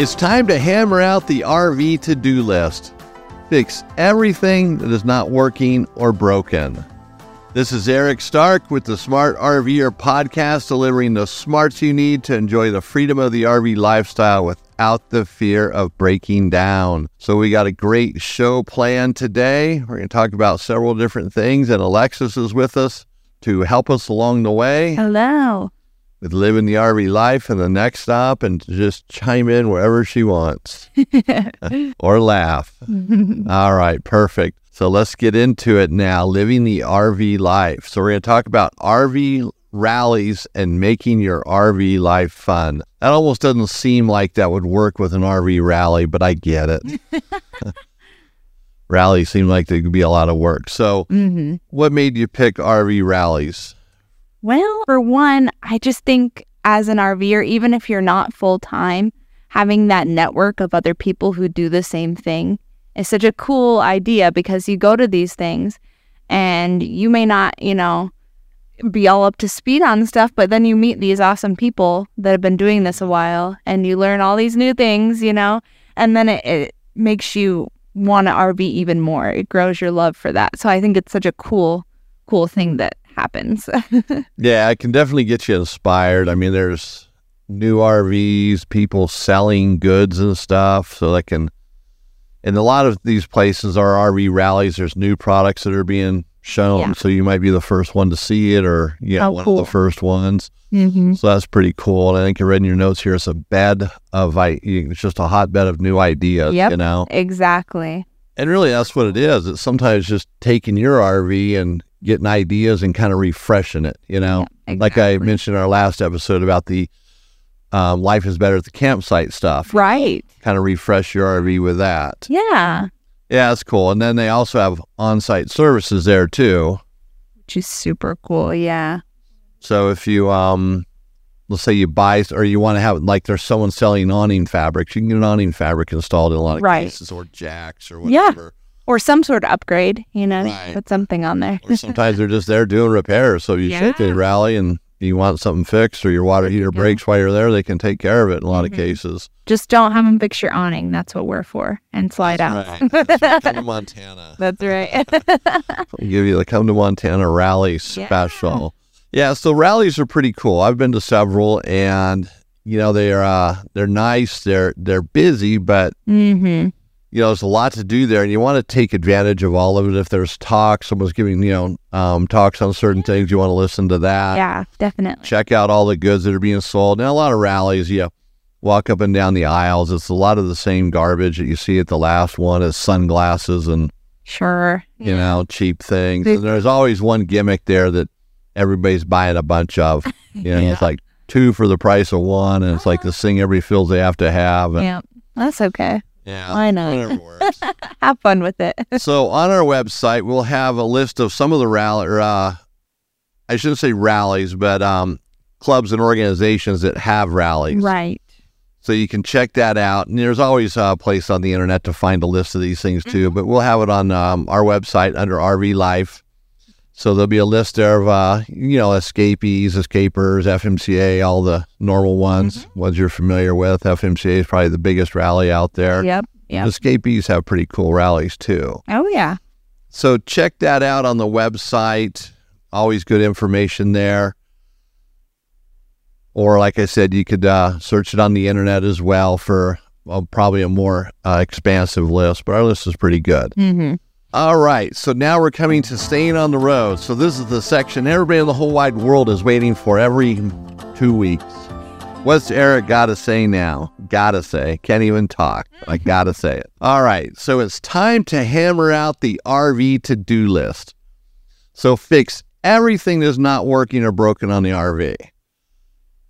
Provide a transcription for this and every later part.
It's time to hammer out the RV to do list. Fix everything that is not working or broken. This is Eric Stark with the Smart RVer podcast, delivering the smarts you need to enjoy the freedom of the RV lifestyle without the fear of breaking down. So, we got a great show planned today. We're going to talk about several different things, and Alexis is with us to help us along the way Hello. With living the RV life and the next stop and just chime in wherever she wants or laugh. All right, perfect. So let's get into it now. Living the RV life. So we're going to talk about RV rallies and making your RV life fun. That almost doesn't seem like that would work with an RV rally, but I get it. rallies seem like they could be a lot of work. So, hmm what made you pick RV rallies? Well, for one, I just think as an RVer, even if you're not full time, having that network of other people who do the same thing is such a cool idea because you go to these things and you may not, you know, be all up to speed on stuff, but then you meet these awesome people that have been doing this a while and you learn all these new things, you know, and then it, it makes you want to RV even more. It grows your love for that. So I think it's such a cool, cool thing that happens. Yeah, it can definitely get you inspired. I mean, there's new RVs, people selling goods and stuff, so that can. In a lot of these places, are RV rallies. There's new products that are being shown, Yeah. so you might be the first one to see it, or yeah, Oh, one of the first ones. mm-hmm. So that's pretty cool. And I think I read in your notes here, it's a bed of I. It's just a hotbed of new ideas. Yep. You know, Exactly. And really, that's what it is. It's sometimes just taking your RV and getting ideas and kind of refreshing it. You know, Yeah, like I mentioned in our last episode about the um, life is better at the campsite stuff. Right. Kind of refresh your RV with that. Yeah. Yeah, that's cool. And then they also have on-site services there too. Which is super cool. Yeah. So if you um, let's say you buy or you want to have like there's someone selling awning fabrics, you can get an awning fabric installed in a lot of Right. cases or jacks or Yeah. whatever. Or some sort of upgrade, you know, Right. put something on there. or sometimes they're just there doing repairs. So you Yeah. to rally and you want something fixed or your water heater Yeah. breaks while you're there, they can take care of it in a lot of Mhm. cases. Just don't have them fix your awning. That's what we're for. And slide out. Right. Come to Montana. That's right. I'll give you the Come to Montana rally special. Yeah, so rallies are pretty cool. I've been to several and you know they're uh they're nice, they're they're busy, but mm-hmm. you know, there's a lot to do there and you want to take advantage of all of it. If there's talks, someone's giving, you know, um, talks on certain things, you want to listen to that. Yeah, definitely. check out all the goods that are being sold. Now, a lot of rallies, you walk up and down the aisles. It's a lot of the same garbage that you see at the last one is sunglasses and, Sure. you know, cheap things. And there's always one gimmick there that everybody's buying a bunch of. You know, it's like two for the price of one. And it's like this thing everybody feels they have to have. And, Yeah. That's okay. yeah. Why not? Whatever works. Have fun with it. so on our website, we'll have a list of some of the rally, or, uh, I shouldn't say rallies, but um, clubs and organizations that have rallies. right. So you can check that out. And there's always a place on the internet to find a list of these things too. But we'll have it on um, our website under RV Life. So there'll be a list there of, uh, you know, escapees, Xscapers, FMCA, all the normal ones, ones you're familiar with. FMCA is probably the biggest rally out there. Yep. Yep. Escapees have pretty cool rallies too. Oh yeah. So check that out on the website. Always good information there. Or, like I said, you could uh, search it on the internet as well for well, probably a more uh, expansive list, but our list is pretty good. Mm-hmm. All right, so now we're coming to staying on the road. So, this is the section everybody in the whole wide world is waiting for every two weeks. What's Eric got to say now? Gotta say. Can't even talk. I gotta say it. All right. So it's time to hammer out the RV to do list. So fix everything that's not working or broken on the RV.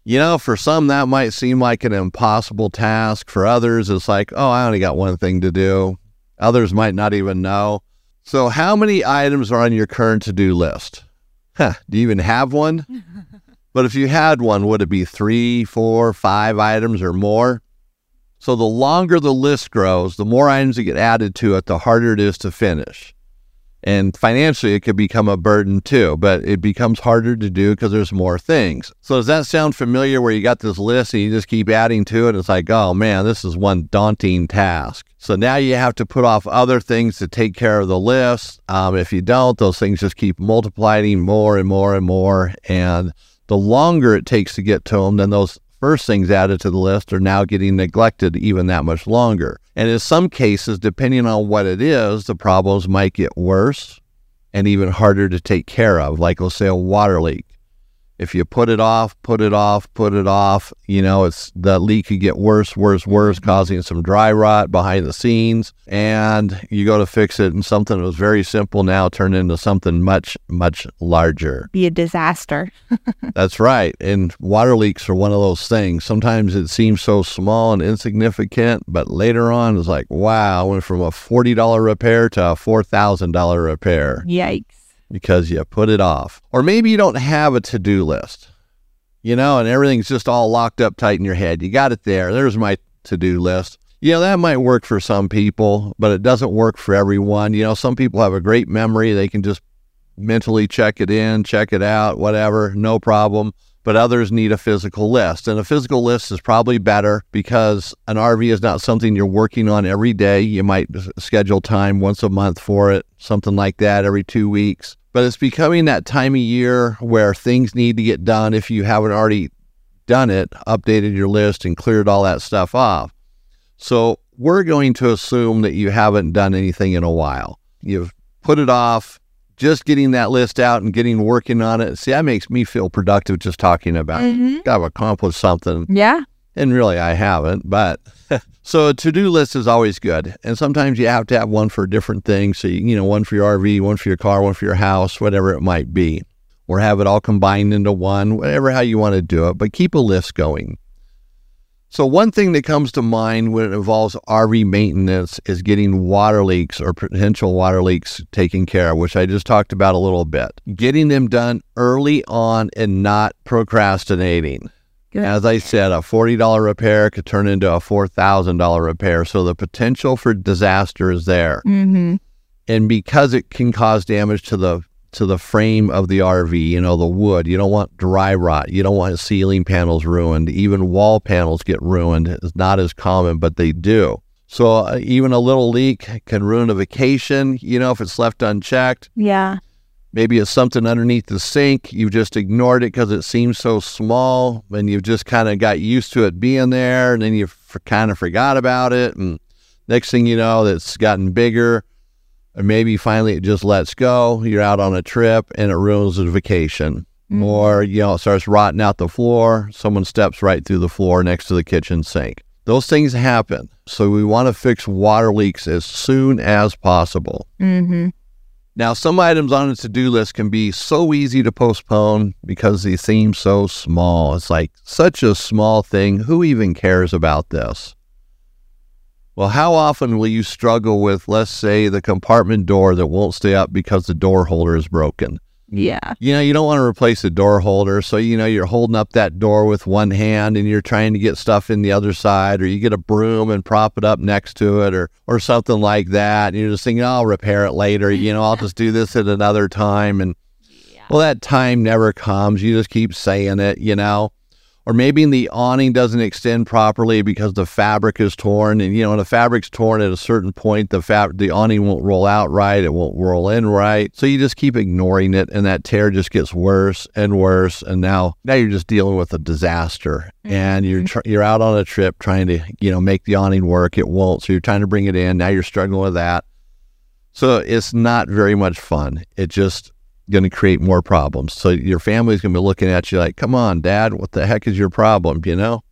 You know, for some, that might seem like an impossible task. For others, it's like, oh, I only got one thing to do. Others might not even know. So, how many items are on your current to do list? Huh, do you even have one? But if you had one, would it be three, four, five items or more? So the longer the list grows, the more items that get added to it, the harder it is to finish. And financially, it could become a burden too, but it becomes harder to do because there's more things. So, does that sound familiar where you got this list and you just keep adding to it? It's like, oh man, this is one daunting task. So now you have to put off other things to take care of the list. Um, if you don't, those things just keep multiplying more and more and more. And the longer it takes to get to them, then those first things added to the list are now getting neglected even that much longer. And in some cases, depending on what it is, the problems might get worse and even harder to take care of, like, let's say, a water leak. If you put it off, put it off, put it off, you know, it's the leak could get worse, worse, worse, causing some dry rot behind the scenes. And you go to fix it, and something that was very simple now turned into something much, much larger. Be a disaster. That's right. And water leaks are one of those things. Sometimes it seems so small and insignificant, but later on it's like, wow, I went from a $40 repair to a $4,000 repair Yikes. Because you put it off. Or maybe you don't have a to do list, you know, and everything's just all locked up tight in your head. You got it there. There's my to do list. Yeah, that might work for some people, but it doesn't work for everyone. You know, some people have a great memory. They can just mentally check it in, check it out, whatever, no problem. But others need a physical list. And a physical list is probably better because an RV is not something you're working on every day. You might schedule time once a month for it, something like that, every two weeks. But it's becoming that time of year where things need to get done if you haven't already done it, updated your list, and cleared all that stuff off. So we're going to assume that you haven't done anything in a while. You've put it off, just getting that list out and getting working on it. See, that makes me feel productive just talking about it. Mhm. I've accomplished something. Yeah. And really, I haven't. But so a to do list is always good. And sometimes you have to have one for different things. So, you, you know, one for your RV, one for your car, one for your house, whatever it might be. Or have it all combined into one, whatever how you want to do it. But keep a list going. So, one thing that comes to mind when it involves RV maintenance is getting water leaks or potential water leaks taken care of, which I just talked about a little bit. Getting them done early on and not procrastinating. Good. As I said, a $40 repair could turn into a $4,000 repair. So, the potential for disaster is there Mm-hmm. and because it can cause damage to the to the frame of the RV, you know, the wood, you don't want dry rot, you don't want ceiling panels ruined, even wall panels get ruined. It's not as common, but they do. So uh, even a little leak can ruin a vacation, you know, if it's left unchecked. Yeah. Maybe it's something underneath the sink. You've just ignored it because it seems so small and you've just kind of got used to it being there and then you f- kind of forgot about it. And next thing you know, it's gotten bigger. Or maybe finally it just lets go. You're out on a trip and it ruins the vacation. Mhm. Or, you know, it starts rotting out the floor. Someone steps right through the floor next to the kitchen sink. Those things happen. So we want to fix water leaks as soon as possible. Mm-hmm. Now, some items on a to do list can be so easy to postpone because they seem so small. It's like such a small thing. Who even cares about this? Well, how often will you struggle with, let's say, the compartment door that won't stay up because the door holder is broken? Yeah. You know, you don't want to replace the door holder. So, you know, you're holding up that door with one hand and you're trying to get stuff in the other side, or you get a broom and prop it up next to it, or, or something like that. And you're just thinking, oh, I'll repair it later. You know, I'll just do this at another time. And, well, that time never comes. You just keep saying it, you know. Or maybe the awning doesn't extend properly because the fabric is torn, and you know when the fabric's torn at a certain point, the fab- the awning won't roll out right, it won't roll in right. So you just keep ignoring it, and that tear just gets worse and worse. And now, now you're just dealing with a disaster, and you're mm-hmm. tr- you're out on a trip trying to you know make the awning work. It won't, so you're trying to bring it in. Now you're struggling with that. So it's not very much fun. It just going to create more problems. So your family's going to be looking at you like, "Come on, Dad, what the heck is your problem?" You know.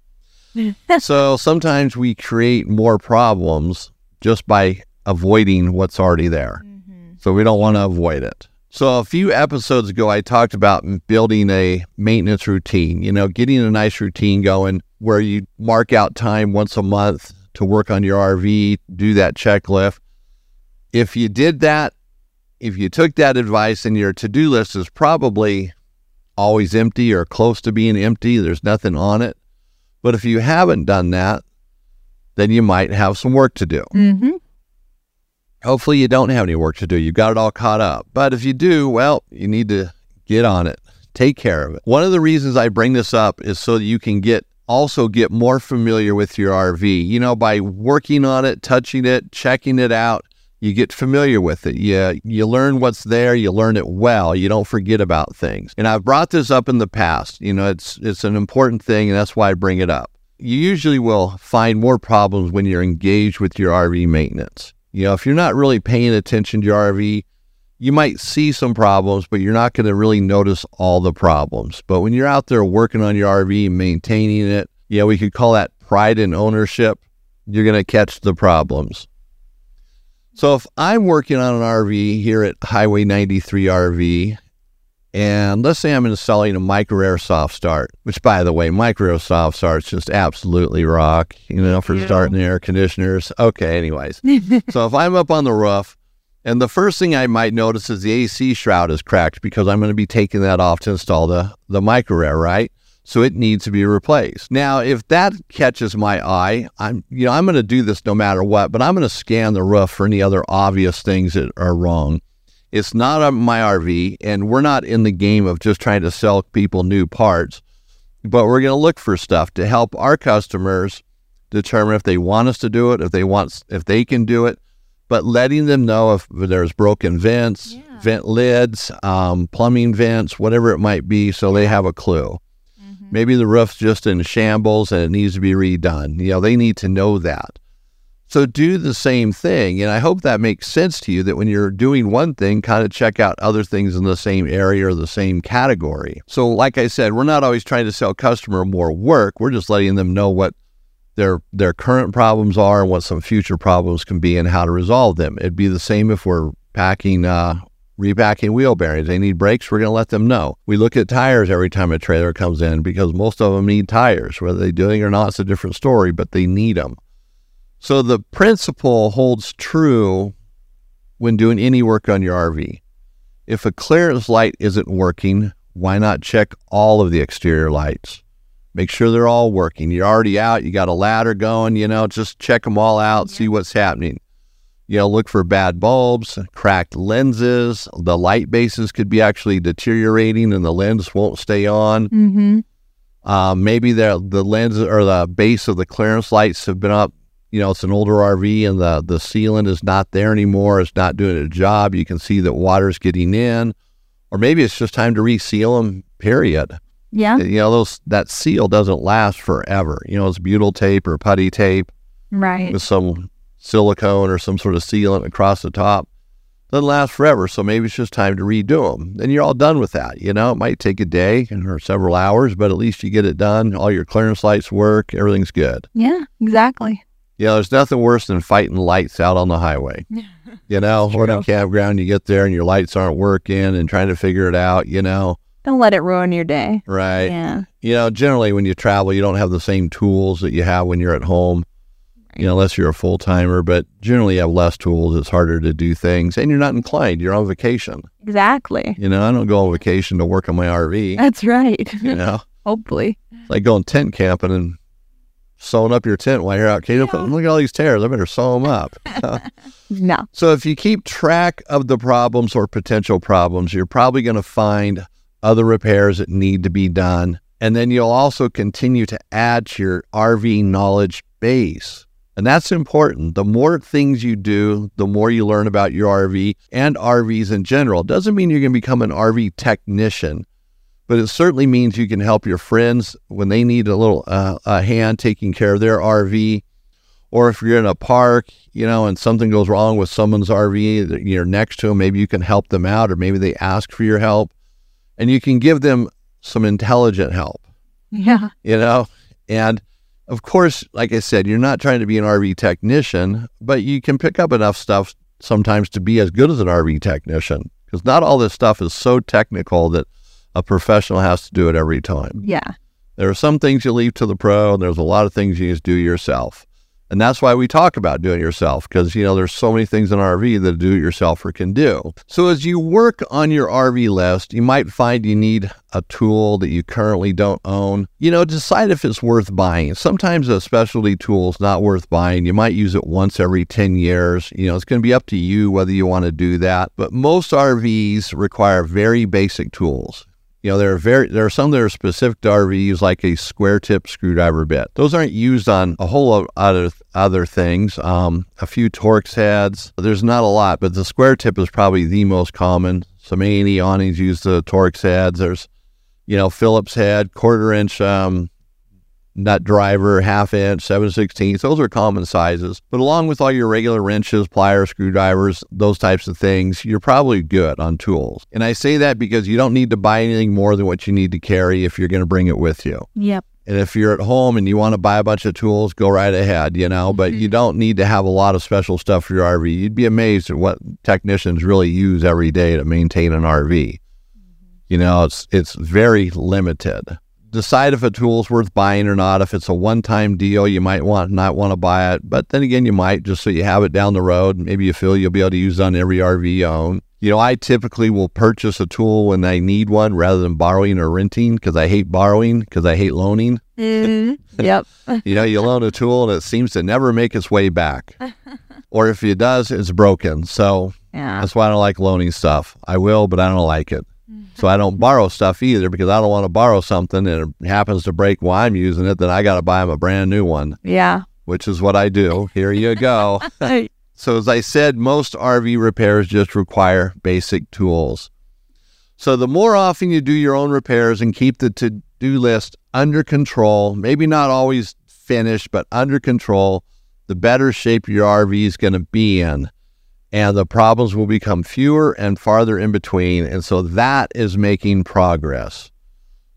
so sometimes we create more problems just by avoiding what's already there. Mm-hmm. So we don't want to avoid it. So a few episodes ago, I talked about building a maintenance routine. You know, getting a nice routine going where you mark out time once a month to work on your RV, do that checklist. If you did that, if you took that advice and your to-do list is probably always empty or close to being empty, there's nothing on it. But if you haven't done that, then you might have some work to do. Mm-hmm. Hopefully, you don't have any work to do. You've got it all caught up. But if you do, well, you need to get on it. Take care of it. One of the reasons I bring this up is so that you can get also get more familiar with your RV. You know, by working on it, touching it, checking it out, you get familiar with it. You you learn what's there, you learn it well. You don't forget about things. And I've brought this up in the past. You know, it's it's an important thing and that's why I bring it up. You usually will find more problems when you're engaged with your RV maintenance. You know, if you're not really paying attention to your RV, you might see some problems, but you're not going to really notice all the problems. But when you're out there working on your RV, and maintaining it, yeah, we could call that pride in ownership, you're going to catch the problems. So if I'm working on an RV here at Highway 93 RV, and let's say I'm installing a micro air soft start, which by the way, micro air soft starts just absolutely rock, you know, for Yeah. starting air conditioners. Okay, anyways. so if I'm up on the roof, and the first thing I might notice is the AC shroud is cracked because I'm going to be taking that off to install the, the micro air, right? So it needs to be replaced. Now, if that catches my eye, I'm you know, I'm going to do this no matter what, but I'm going to scan the roof for any other obvious things that are wrong. It's not on my RV, and we're not in the game of just trying to sell people new parts, but we're going to look for stuff to help our customers determine if they want us to do it, if they want, if they can do it, but letting them know if there's broken vents, Yeah. vent lids, um, plumbing vents, whatever it might be, so they have a clue. Maybe the roof's just in shambles and it needs to be redone. You know, they need to know that. So do the same thing. And I hope that makes sense to you that when you're doing one thing, kind of check out other things in the same area or the same category. So, like I said, we're not always trying to sell customer more work. We're just letting them know what their their current problems are and what some future problems can be and how to resolve them. It'd be the same if we're packing uh, repacking wheel bearings. They need brakes. We're going to let them know. We look at tires every time a trailer comes in because most of them need tires. Whether they're doing it or not, it's a different story, but they need them. So the principle holds true when doing any work on your RV. If a clearance light isn't working, why not check all of the exterior lights? Make sure they're all working. You're already out, you got a ladder going, you know, just check them all out, see what's happening. You know, look for bad bulbs, cracked lenses. The light bases could be actually deteriorating and the lens won't stay on. Mm-hmm. Um, maybe the the lens or the base of the clearance lights have been up. You know, it's an older RV and the the sealant is not there anymore. It's not doing a job. You can see that water's getting in, or maybe it's just time to reseal them. Period. Yeah. You know, those that seal doesn't last forever. You know, it's butyl tape or putty tape Right. with some silicone or some sort of sealant across the top. Doesn't last forever, so maybe it's just time to redo them. Then you're all done with that. You know, it might take a day or several hours, but at least you get it done. All your clearance lights work. Everything's good. Yeah. Exactly. Yeah, there's nothing worse than fighting lights out on the highway. You know, or in a campground, you get there and your lights aren't working and trying to figure it out. You know, Don't let it ruin your day. right? Yeah. you know, generally when you travel, you don't have the same tools that you have when you're at home, you know, unless you're a full timer. But generally, you have less tools. It's harder to do things, and you're not inclined. You're on vacation. Exactly. You know, I don't go on vacation to work on my RV. That's right. You know, Hopefully. it's like going tent camping and sewing up your tent while you're out. Okay, look at all these tears. I better sew them up. No. So if you keep track of the problems or potential problems, you're probably going to find other repairs that need to be done. And then you'll also continue to add to your RV knowledge base. And that's important. The more things you do, the more you learn about your RV and RVs in general. It doesn't mean you're going to become an RV technician, but it certainly means you can help your friends when they need a little uh, a hand taking care of their RV or if you're in a park, you know, and something goes wrong with someone's RV you're next to them, maybe you can help them out, or maybe they ask for your help, and you can give them some intelligent help, Yeah. you know. And of course, like I said, you're not trying to be an RV technician, but you can pick up enough stuff sometimes to be as good as an RV technician, because not all this stuff is so technical that a professional has to do it every time. Yeah. There are some things you leave to the pro, and there's a lot of things you just do yourself. And that's why we talk about doing it yourself because, you know, there's so many things in RV that a do it yourselfer can do. So as you work on your RV list, you might find you need a tool that you currently don't own. You know, decide if it's worth buying. Sometimes a specialty tool is not worth buying. You might use it once every 10 years. You know, it's going to be up to you whether you want to do that. But most RVs require very basic tools. You know, there are very there are some that are specific to RVs, like a square tip screwdriver bit. Those aren't used on a whole lot of other other things. Um, a few Torx heads. There's not a lot, but the square tip is probably the most common. Some A&E awnings use the Torx heads. There's, you know, Phillips head, quarter inch um, nut driver, half inch, 7 16 Those are common sizes. But along with all your regular wrenches, pliers, screwdrivers, those types of things, you're probably good on tools. And I say that because you don't need to buy anything more than what you need to carry if you're going to bring it with you. Yep. And if you're at home and you want to buy a bunch of tools, go right ahead, you know, but Mm-hmm. you don't need to have a lot of special stuff for your RV. You'd be amazed at what technicians really use every day to maintain an RV. You know, it's it's very limited. Decide if a tool's worth buying or not. If it's a one-time deal, you might want not want to buy it. But then again, you might just so you have it down the road. Maybe you feel you'll be able to use it on every RV you own. You know, I typically will purchase a tool when I need one rather than borrowing or renting because I hate borrowing because I hate loaning. Mhm. yep. You know, you loan a tool and it seems to never make its way back. or if it does, it's broken. So Yeah. that's why I don't like loaning stuff. I will, but I don't like it. So I don't borrow stuff either because I don't want to borrow something and it happens to break while I'm using it, then I got to buy them a brand new one, Yeah. which is what I do. Here you go. So, as I said, most RV repairs just require basic tools. So, the more often you do your own repairs and keep the to do list under control, maybe not always finished, but under control, the better shape your RV is going to be in. And the problems will become fewer and farther in between. And so that is making progress.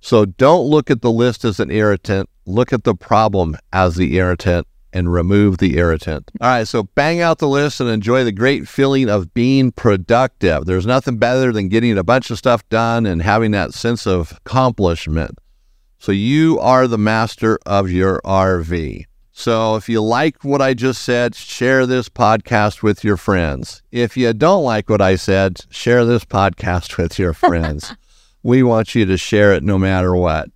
So don't look at the list as an irritant. Look at the problem as the irritant and remove the irritant. All right, so bang out the list and enjoy the great feeling of being productive. There's nothing better than getting a bunch of stuff done and having that sense of accomplishment. So you are the master of your RV. So if you like what I just said, share this podcast with your friends. If you don't like what I said, share this podcast with your friends. we want you to share it no matter what.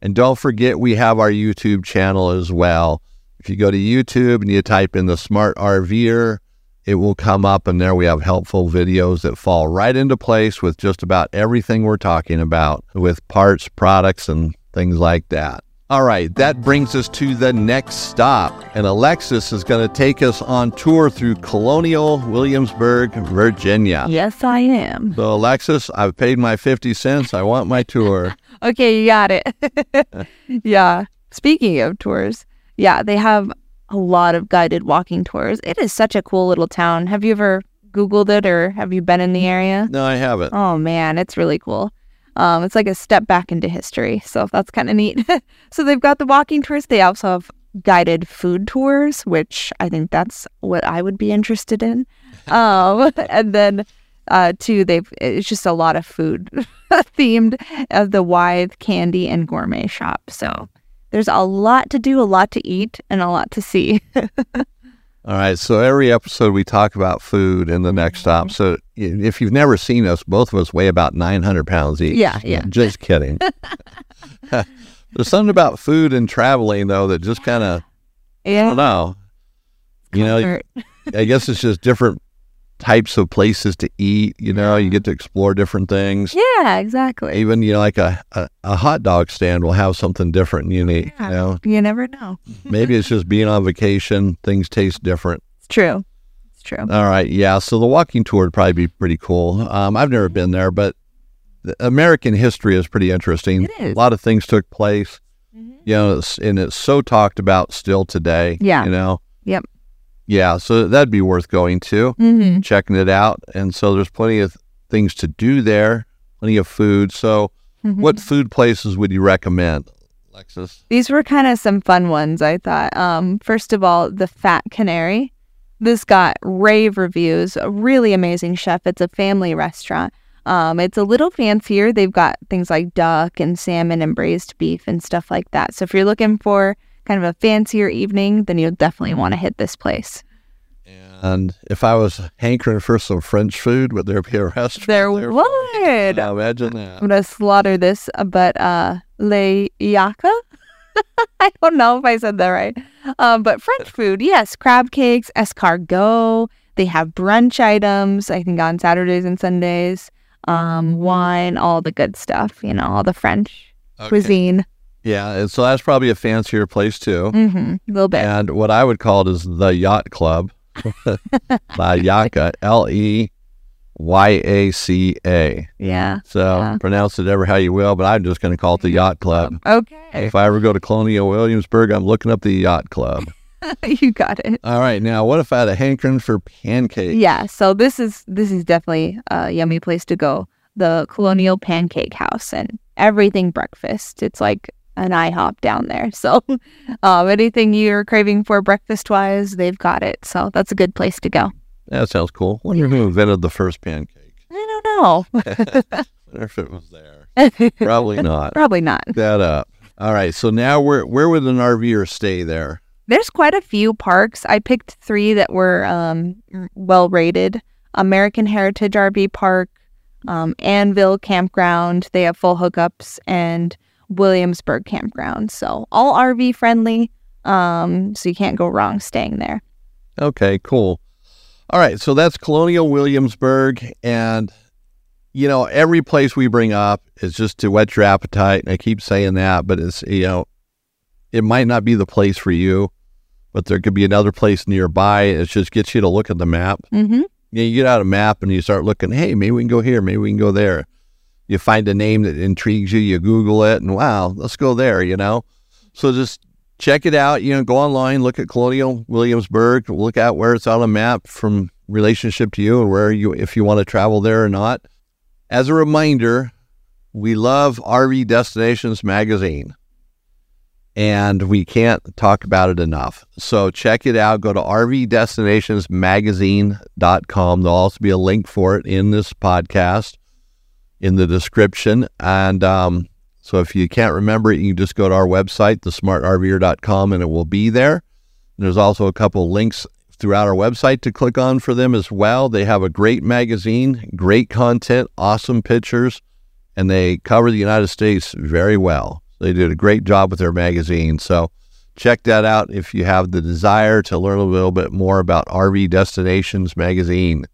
And don't forget, we have our YouTube channel as well. If you go to YouTube and you type in the Smart RVer, it will come up, and there we have helpful videos that fall right into place with just about everything we're talking about with parts, products, and things like that. All right, that brings us to the next stop. And Alexis is going to take us on tour through Colonial Williamsburg, Virginia. Yes, I am. So, Alexis, I've paid my 50 cents. I want my tour. Okay, you got it. yeah. Speaking of tours, yeah, they have a lot of guided walking tours. It is such a cool little town. Have you ever Googled it or have you been in the area? No, I haven't. Oh man, it's really cool. Um, it's like a step back into history, so that's kind of neat. so they've got the walking tours. They also have guided food tours, which I think that's what I would be interested in. Um, and then uh, too, they've it's just a lot of food themed of the Wythe Candy and Gourmet Shop. So there's a lot to do, a lot to eat, and a lot to see. All right. So every episode we talk about food in the mm-hmm. next stop. So if you've never seen us, both of us weigh about 900 pounds each. Yeah, yeah. Just kidding. There's something about food and traveling, though, that just kind of, yeah. I don't know. You know, I guess it's just different types of places to eat. You know, you get to explore different things. yeah, exactly. Even, you know, like a, a, a hot dog stand will have something different and unique. Yeah. You know, You never know. maybe it's just being on vacation, things taste different. It's true. It's true. All right, yeah. So the walking tour would probably be pretty cool. Um, I've never been there, but the American history is pretty interesting. It is. A lot of things took place. Mhm. You know, it's, and it's so talked about still today. Yeah. You know. Yep. Yeah, so that'd be worth going to, Mm-hmm. checking it out. And so there's plenty of things to do there, plenty of food. So, Mm-hmm. what food places would you recommend, Alexis? These were kind of some fun ones, I thought. Um, first of all, the Fat Canary. This got rave reviews. A really amazing chef. It's a family restaurant. Um, it's a little fancier. They've got things like duck and salmon and braised beef and stuff like that. So if you're looking for kind of a fancier evening, then you'll definitely want to hit this place. And if I was hankering for some French food, would there be a restaurant? There for would. Now imagine that. I'm gonna slaughter this, uh, but uh, Le Yaca. I don't know if I said that right. Um, but French food, yes, crab cakes, escargot. They have brunch items. I think on Saturdays and Sundays. Um, wine, all the good stuff. You know, all the French Okay. cuisine. Yeah, and so that's probably a fancier place too. Mm-hmm. A little bit. And what I would call it is the Yacht Club. La Yaca, L E Y A C A. Yeah. So Yeah. pronounce it ever how you will, but I'm just going to call it the Yacht Club. Okay. If I ever go to Colonial Williamsburg, I'm looking up the Yacht Club. you got it. All right, now what if I had a hankering for pancakes? Yeah. So this is this is definitely a yummy place to go. The Colonial Pancake House and everything breakfast. It's like an IHOP down there. So um, anything you're craving for breakfast wise, they've got it. So that's a good place to go. That sounds cool. Wonder who invented the first pancake. I don't know. Wonder if it was there. Probably not. Probably not. that up. All right, so now where where would an RVer stay there? There's quite a few parks. I picked three that were um, well rated American Heritage RV Park, um, Anvil Campground. They have full hookups, and Williamsburg Campground. So all RV friendly. Um, so you can't go wrong staying there. Okay, cool. All right, so that's Colonial Williamsburg, and you know every place we bring up is just to whet your appetite. And I keep saying that, but it's you know it might not be the place for you, but there could be another place nearby. It just gets you to look at the map. Mm-hmm. You, you get out a map and you start looking. Hey, maybe we can go here. Maybe we can go there. You find a name that intrigues you. You Google it, and wow, let's go there. You know, so just check it out. You know, go online, look at Colonial Williamsburg, look at where it's on a map from relationship to you and where you if you want to travel there or not. As a reminder, we love RV Destinations magazine. And we can't talk about it enough. So check it out. Go to rvdestinationsmagazine.com. There'll also be a link for it in this podcast in the description. And um, so if you can't remember it, you can just go to our website, thesmartrver.com, and it will be there. There's also a couple links throughout our website to click on for them as well. They have a great magazine, great content, awesome pictures, and they cover the United States very well. They did a great job with their magazine. So check that out if you have the desire to learn a little bit more about RV Destinations magazine.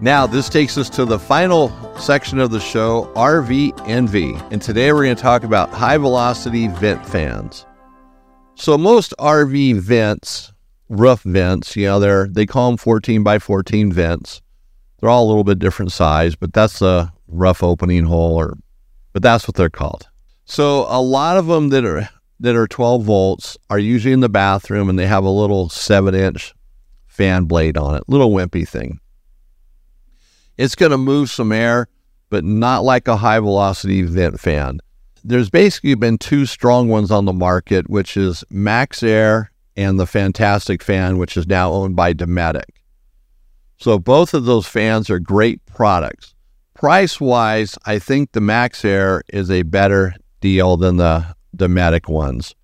Now, this takes us to the final section of the show, RV Envy. And today we're going to talk about high velocity vent fans. So most RV vents, roof vents, you know, they're they call them 14 by 14 vents. They're all a little bit different size, but that's a rough opening hole or but that's what they're called. So a lot of them that are that are 12 volts are usually in the bathroom and they have a little 7 inch fan blade on it, little wimpy thing. It's going to move some air, but not like a high velocity vent fan. There's basically been two strong ones on the market, which is MaxxAir and the Fantastic Fan, which is now owned by Dometic. So both of those fans are great products. Price wise, I think the MaxxAir is a better deal than the Dometic ones.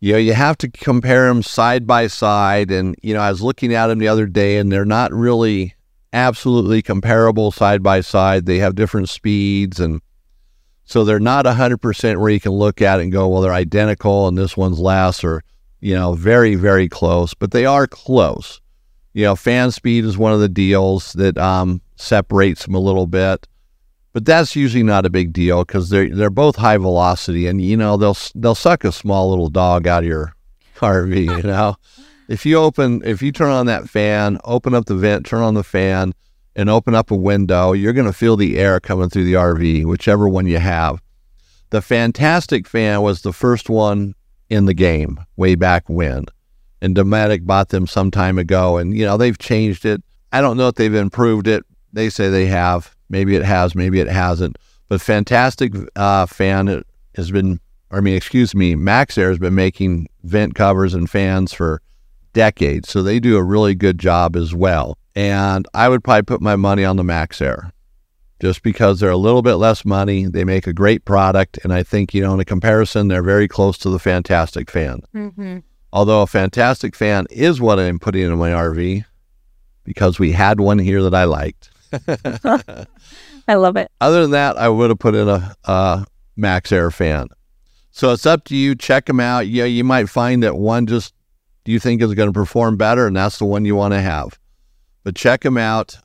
You know, you have to compare them side by side. And, you know, I was looking at them the other day and they're not really absolutely comparable side by side. They have different speeds and so they're not 100% where you can look at it and go, well, they're identical and this one's less or, you know, very, very close, but they are close. You know, fan speed is one of the deals that um, separates them a little bit, but that's usually not a big deal because they're they're both high velocity, and you know they'll they'll suck a small little dog out of your RV. You know, if you open if you turn on that fan, open up the vent, turn on the fan, and open up a window, you're going to feel the air coming through the RV, whichever one you have. The Fantastic fan was the first one in the game way back when and Dometic bought them some time ago, and you know they've changed it. I don't know if they've improved it. They say they have. Maybe it has. Maybe it hasn't. But Fantastic uh, Fan has been, I mean, excuse me, MaxxAir has been making vent covers and fans for decades, so they do a really good job as well. And I would probably put my money on the MaxxAir. just because they're a little bit less money. They make a great product. And I think, you know, in a comparison, they're very close to the Fantastic Fan. Mm-hmm. Although a Fantastic Fan is what I'm putting in my RV because we had one here that I liked. I love it. Other than that, I would have put in a, a MaxxAir fan. So it's up to you. Check them out. Yeah, you might find that one just you think is going to perform better, and that's the one you want to have. But check them out.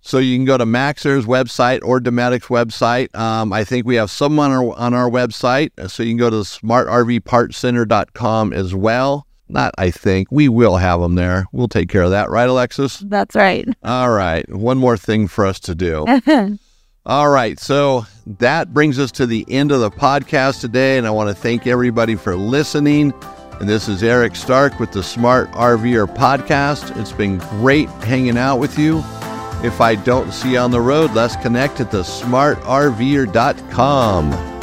So you can go to MaxxAir's website or Dometic's website. Um, I think we have some on our on our website, so you can go to smartrvpartcenter.com as well. Not I think we will have them there. We'll take care of that, right, Alexis? That's right. All right. One more thing for us to do. All right. So that brings us to the end of the podcast today. And I want to thank everybody for listening. And this is Eric Stark with the Smart RVer podcast. It's been great hanging out with you. If I don't see you on the road, let's connect at the smartrver.com.